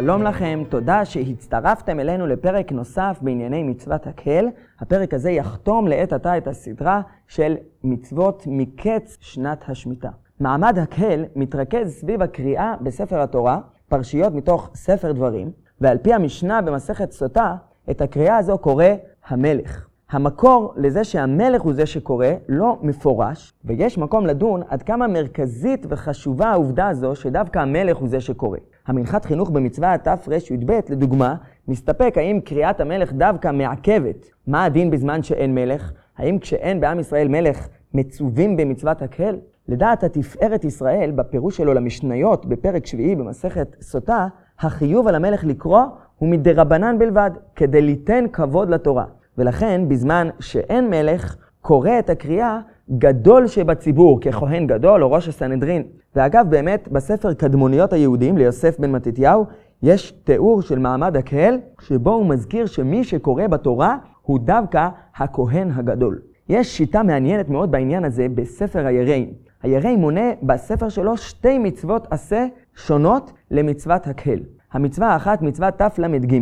שלום לכם, תודה שהצטרפתם אלינו לפרק נוסף בענייני מצוות הקהל. הפרק הזה יחתום לעת עתה את הסדרה של מצוות מקץ שנת השמיטה. מעמד הקהל מתרכז סביב הקריאה בספר התורה, פרשיות מתוך ספר דברים, ועל פי המשנה במסכת סוטה, את הקריאה הזו קורא המלך. המקור לזה שהמלך הוא זה שקורא לא מפורש, ויש מקום לדון עד כמה מרכזית וחשובה העובדה הזו שדווקא המלך הוא זה שקורא. המנחת חינוך במצווה תרי"ב, לדוגמה, מסתפק האם קריאת המלך דווקא מעכבת. מה הדין בזמן שאין מלך? האם כשאין בעם ישראל מלך מצווים במצוות הקהל? לדעת התפארת ישראל, בפירוש שלו למשניות בפרק שביעי במסכת סוטה, החיוב על המלך לקרוא הוא מדרבנן בלבד, כדי ליתן כבוד לתורה. ולכן, בזמן שאין מלך, קורא את הקריאה גדול שבציבור, ככהן גדול או ראש הסנהדרין. ואגב, באמת, בספר קדמוניות היהודים ליוסף בן מתתיהו, יש תיאור של מעמד הקהל, שבו הוא מזכיר שמי שקורא בתורה הוא דווקא הכהן הגדול. יש שיטה מעניינת מאוד בעניין הזה בספר היראים. היראים מונה בספר שלו שתי מצוות עשה שונות למצוות הקהל. המצווה האחת, מצוות תל"ג,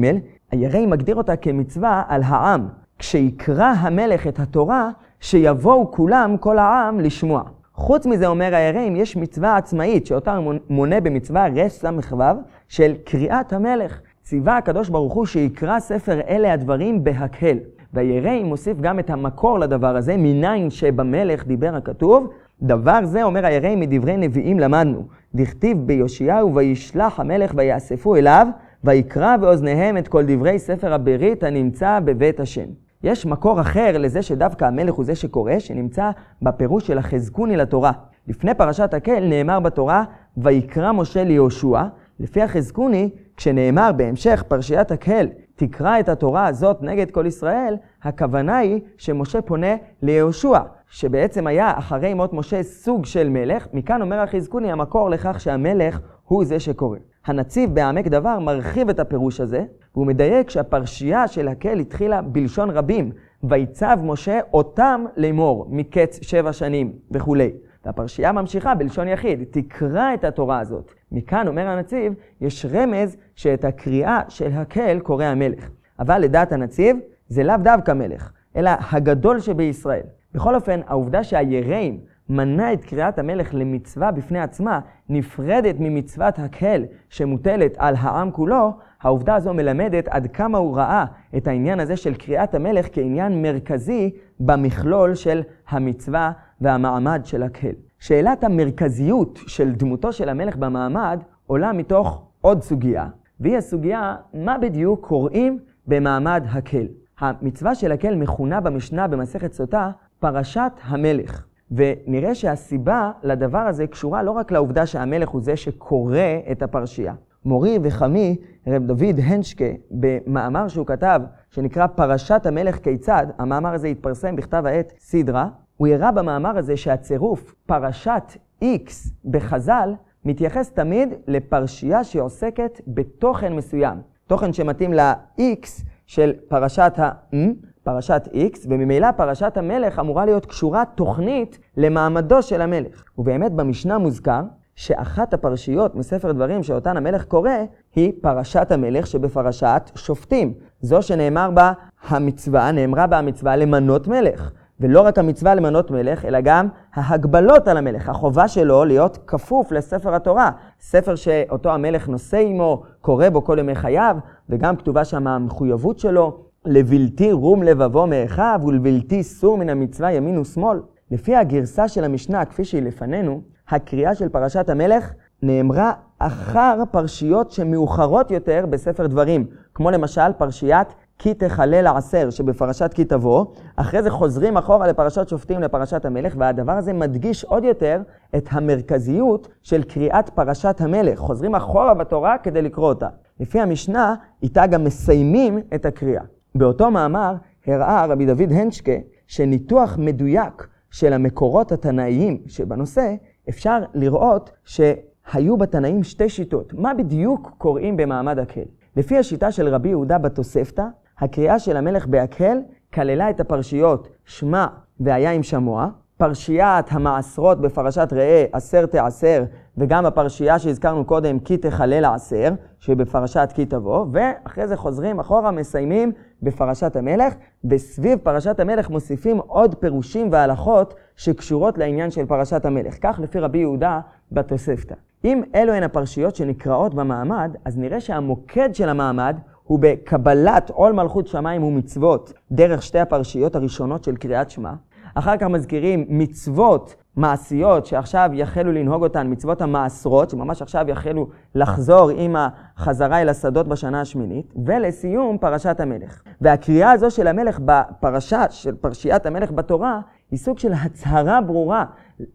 היראים מגדיר אותה כמצווה על העם. כשיקרא המלך את התורה, שיבואו כולם, כל העם, לשמוע. חוץ מזה, אומר היראים, יש מצווה עצמאית, שאותה מונה במצווה רס"ו, של קריאת המלך. ציווה הקדוש ברוך הוא שיקרא ספר אלה הדברים בהקהל. והיראים מוסיף גם את המקור לדבר הזה, מניין שבמלך דיבר הכתוב. דבר זה, אומר היראים, מדברי נביאים למדנו. דכתיב ביאשיהו, וישלח המלך ויאספו אליו, ויקרא באוזניהם את כל דברי ספר הברית הנמצא בבית השם. יש מקור אחר לזה שדווקא המלך הוא זה שקורא, שנמצא בפירוש של החזקוני לתורה. לפני פרשת הקהל נאמר בתורה, ויקרא משה ליהושע. לפי החזקוני, כשנאמר בהמשך פרשיית הקהל, תקרא את התורה הזאת נגד כל ישראל, הכוונה היא שמשה פונה ליהושע, שבעצם היה אחרי מות משה סוג של מלך. מכאן אומר החזקוני המקור לכך שהמלך הוא זה שקורא. הנציב בעמק דבר מרחיב את הפירוש הזה, והוא מדייק שהפרשייה של הקהל התחילה בלשון רבים, ויצב משה אותם לאמור מקץ שבע שנים וכולי. והפרשייה ממשיכה בלשון יחיד, תקרא את התורה הזאת. מכאן, אומר הנציב, יש רמז שאת הקריאה של הקהל קורא המלך. אבל לדעת הנציב, זה לאו דווקא מלך, אלא הגדול שבישראל. בכל אופן, העובדה שהיראים מנה את קריאת המלך למצווה בפני עצמה, נפרדת ממצוות הקהל שמוטלת על העם כולו, העובדה הזו מלמדת עד כמה הוא ראה את העניין הזה של קריאת המלך כעניין מרכזי במכלול של המצווה והמעמד של הקהל. שאלת המרכזיות של דמותו של המלך במעמד עולה מתוך עוד סוגיה, והיא הסוגיה מה בדיוק קוראים במעמד הקהל. המצווה של הקהל מכונה במשנה במסכת סוטה פרשת המלך. ונראה שהסיבה לדבר הזה קשורה לא רק לעובדה שהמלך הוא זה שקורא את הפרשייה. מורי וחמי, רב דוד הנשקה, במאמר שהוא כתב, שנקרא פרשת המלך כיצד, המאמר הזה התפרסם בכתב העת סדרה, הוא הראה במאמר הזה שהצירוף פרשת X בחז"ל מתייחס תמיד לפרשייה שעוסקת בתוכן מסוים. תוכן שמתאים ל-X של פרשת ה-M, פרשת X, וממילא פרשת המלך אמורה להיות קשורה תוכנית למעמדו של המלך. ובאמת במשנה מוזכר שאחת הפרשיות מספר דברים שאותן המלך קורא, היא פרשת המלך שבפרשת שופטים. זו שנאמר בה המצווה, נאמרה בה המצווה למנות מלך. ולא רק המצווה למנות מלך, אלא גם ההגבלות על המלך, החובה שלו להיות כפוף לספר התורה. ספר שאותו המלך נושא עמו, קורא בו כל ימי חייו, וגם כתובה שם המחויבות שלו לבלתי רום לבבו מאחיו ולבלתי סור מן המצווה ימין ושמאל. לפי הגרסה של המשנה, כפי שהיא לפנינו, הקריאה של פרשת המלך נאמרה אחר פרשיות שמאוחרות יותר בספר דברים, כמו למשל פרשיית כי תכלה לעשר שבפרשת כי תבוא, אחרי זה חוזרים אחורה לפרשת שופטים לפרשת המלך, והדבר הזה מדגיש עוד יותר את המרכזיות של קריאת פרשת המלך. חוזרים אחורה בתורה כדי לקרוא אותה. לפי המשנה, איתה גם מסיימים את הקריאה. באותו מאמר הראה רבי דוד הנשקה שניתוח מדויק של המקורות התנאיים שבנושא, אפשר לראות שהיו בתנאים שתי שיטות. מה בדיוק קוראים במעמד הקהל? לפי השיטה של רבי יהודה בתוספתא, הקריאה של המלך בהקהל כללה את הפרשיות שמע והיה עם שמוע, פרשיית המעשרות בפרשת ראה, עשר תעשר, וגם הפרשייה שהזכרנו קודם, כי תחלל העשר, שבפרשת כי תבוא, ואחרי זה חוזרים אחורה, מסיימים בפרשת המלך, וסביב פרשת המלך מוסיפים עוד פירושים והלכות שקשורות לעניין של פרשת המלך. כך לפי רבי יהודה בתוספתא. אם אלו הן הפרשיות שנקראות במעמד, אז נראה שהמוקד של המעמד הוא בקבלת עול מלכות שמיים ומצוות דרך שתי הפרשיות הראשונות של קריאת שמע. אחר כך מזכירים מצוות מעשיות שעכשיו יחלו לנהוג אותן, מצוות המעשרות, שממש עכשיו יחלו לחזור עם החזרה אל השדות בשנה השמינית, ולסיום פרשת המלך. והקריאה הזו של המלך בפרשה, של פרשיית המלך בתורה, היא סוג של הצהרה ברורה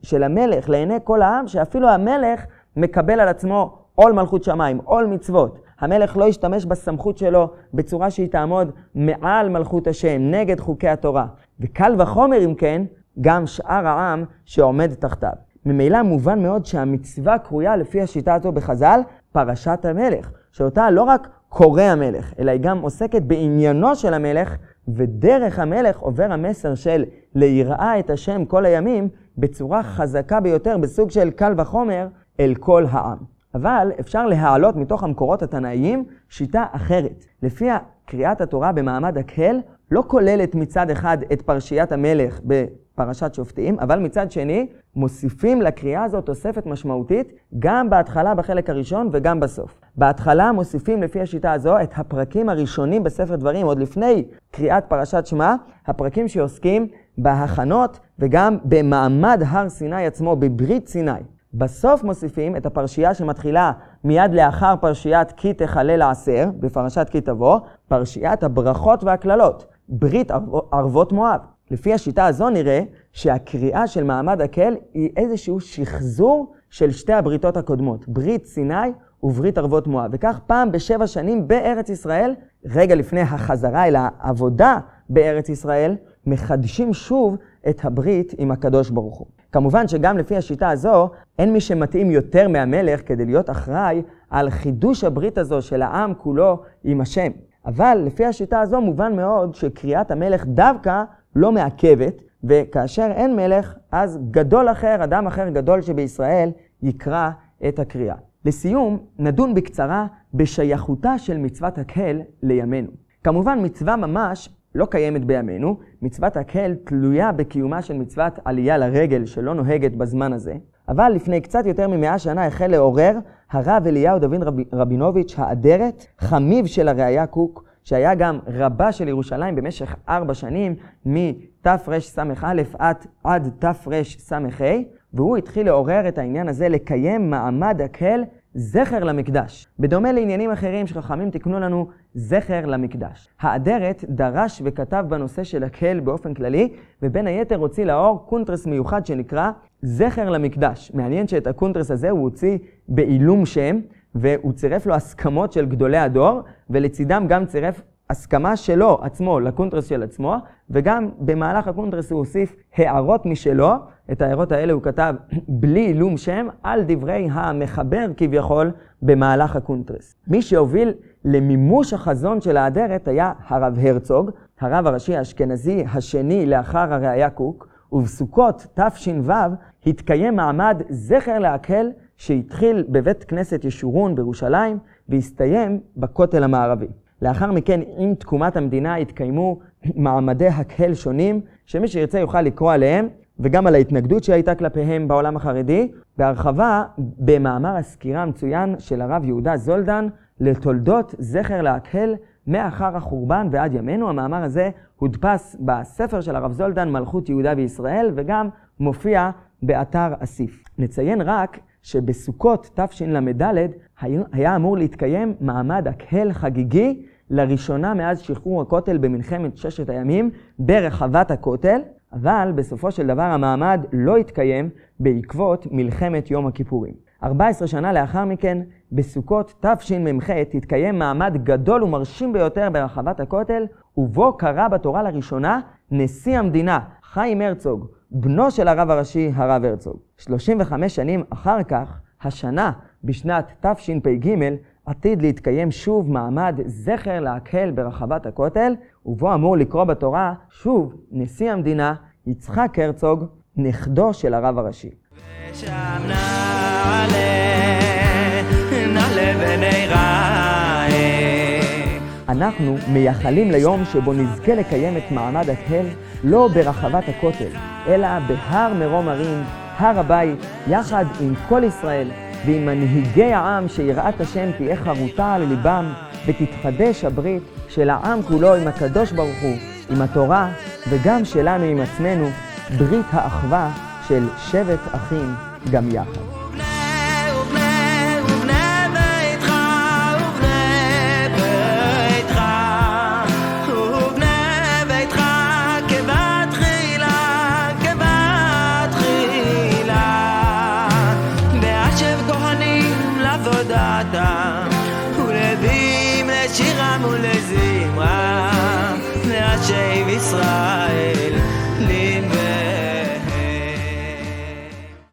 של המלך לעיני כל העם, שאפילו המלך מקבל על עצמו עול מלכות שמיים, עול מצוות. המלך לא ישתמש בסמכות שלו בצורה שהיא תעמוד מעל מלכות השם, נגד חוקי התורה. וקל וחומר, אם כן, גם שאר העם שעומד תחתיו. ממילא מובן מאוד שהמצווה קרויה לפי השיטה הזו בחז"ל, פרשת המלך, שאותה לא רק קורא המלך, אלא היא גם עוסקת בעניינו של המלך, ודרך המלך עובר המסר של ליראה את השם כל הימים בצורה חזקה ביותר, בסוג של קל וחומר, אל כל העם. אבל אפשר להעלות מתוך המקורות התנאיים שיטה אחרת. לפיה קריאת התורה במעמד הקהל לא כוללת מצד אחד את פרשיית המלך בפרשת שופטים, אבל מצד שני מוסיפים לקריאה הזאת תוספת משמעותית גם בהתחלה בחלק הראשון וגם בסוף. בהתחלה מוסיפים לפי השיטה הזו את הפרקים הראשונים בספר דברים, עוד לפני קריאת פרשת שמע, הפרקים שעוסקים בהכנות וגם במעמד הר סיני עצמו, בברית סיני. בסוף מוסיפים את הפרשייה שמתחילה מיד לאחר פרשיית כי תחלל עשר, בפרשת כי תבוא, פרשיית הברכות והקללות, ברית ערבות מואב. לפי השיטה הזו נראה שהקריאה של מעמד הקהל היא איזשהו שחזור של שתי הבריתות הקודמות, ברית סיני וברית ערבות מואב. וכך פעם בשבע שנים בארץ ישראל, רגע לפני החזרה אל העבודה בארץ ישראל, מחדשים שוב את הברית עם הקדוש ברוך הוא. כמובן שגם לפי השיטה הזו, אין מי שמתאים יותר מהמלך כדי להיות אחראי על חידוש הברית הזו של העם כולו עם השם. אבל לפי השיטה הזו מובן מאוד שקריאת המלך דווקא לא מעכבת, וכאשר אין מלך, אז גדול אחר, אדם אחר גדול שבישראל, יקרא את הקריאה. לסיום, נדון בקצרה בשייכותה של מצוות הקהל לימינו. כמובן, מצווה ממש לא קיימת בימינו. מצוות הקהל תלויה בקיומה של מצוות עלייה לרגל שלא נוהגת בזמן הזה. אבל לפני קצת יותר ממאה שנה החל לעורר הרב אליהו דוד רב, רבינוביץ' האדרת, חמיב של הראייה קוק, שהיה גם רבה של ירושלים במשך ארבע שנים, מתרס"א עד תרס"ה, והוא התחיל לעורר את העניין הזה לקיים מעמד הקהל זכר למקדש. בדומה לעניינים אחרים שחכמים תיקנו לנו זכר למקדש. האדרת דרש וכתב בנושא של הקהל באופן כללי, ובין היתר הוציא לאור קונטרס מיוחד שנקרא זכר למקדש. מעניין שאת הקונטרס הזה הוא הוציא בעילום שם, והוא צירף לו הסכמות של גדולי הדור, ולצידם גם צירף הסכמה שלו עצמו לקונטרס של עצמו, וגם במהלך הקונטרס הוא הוסיף הערות משלו. את ההערות האלה הוא כתב בלי עילום שם על דברי המחבר כביכול במהלך הקונטרס. מי שהוביל למימוש החזון של האדרת היה הרב הרצוג, הרב הראשי האשכנזי השני לאחר הראייה קוק, ובסוכות תש"ו התקיים מעמד זכר להקל שהתחיל בבית כנסת ישורון בירושלים והסתיים בכותל המערבי. לאחר מכן, עם תקומת המדינה, התקיימו מעמדי הקהל שונים, שמי שירצה יוכל לקרוא עליהם, וגם על ההתנגדות שהייתה כלפיהם בעולם החרדי, בהרחבה במאמר הסקירה המצוין של הרב יהודה זולדן לתולדות זכר להקהל מאחר החורבן ועד ימינו. המאמר הזה הודפס בספר של הרב זולדן, מלכות יהודה וישראל, וגם מופיע באתר אסיף. נציין רק שבסוכות תשל"ד היה אמור להתקיים מעמד הקהל חגיגי לראשונה מאז שחרור הכותל במלחמת ששת הימים ברחבת הכותל, אבל בסופו של דבר המעמד לא התקיים בעקבות מלחמת יום הכיפורים. 14 שנה לאחר מכן, בסוכות תשמ"ח, התקיים מעמד גדול ומרשים ביותר ברחבת הכותל, ובו קרא בתורה לראשונה נשיא המדינה, חיים הרצוג, בנו של הרב הראשי, הרב הרצוג. 35 שנים אחר כך, השנה, בשנת תשפ"ג, עתיד להתקיים שוב מעמד זכר להקהל ברחבת הכותל, ובו אמור לקרוא בתורה שוב נשיא המדינה, יצחק הרצוג, נכדו של הרב הראשי. שם אנחנו מייחלים ליום שבו נזכה לקיים את מעמד הקהל לא ברחבת הכותל, אלא בהר מרום הרים, הר הבית, יחד עם כל ישראל ועם מנהיגי העם שיראת השם תהיה חרוטה על ליבם ותתחדש הברית של העם כולו עם הקדוש ברוך הוא, עם התורה וגם שלנו עם עצמנו, ברית האחווה של שבט אחים גם יחד.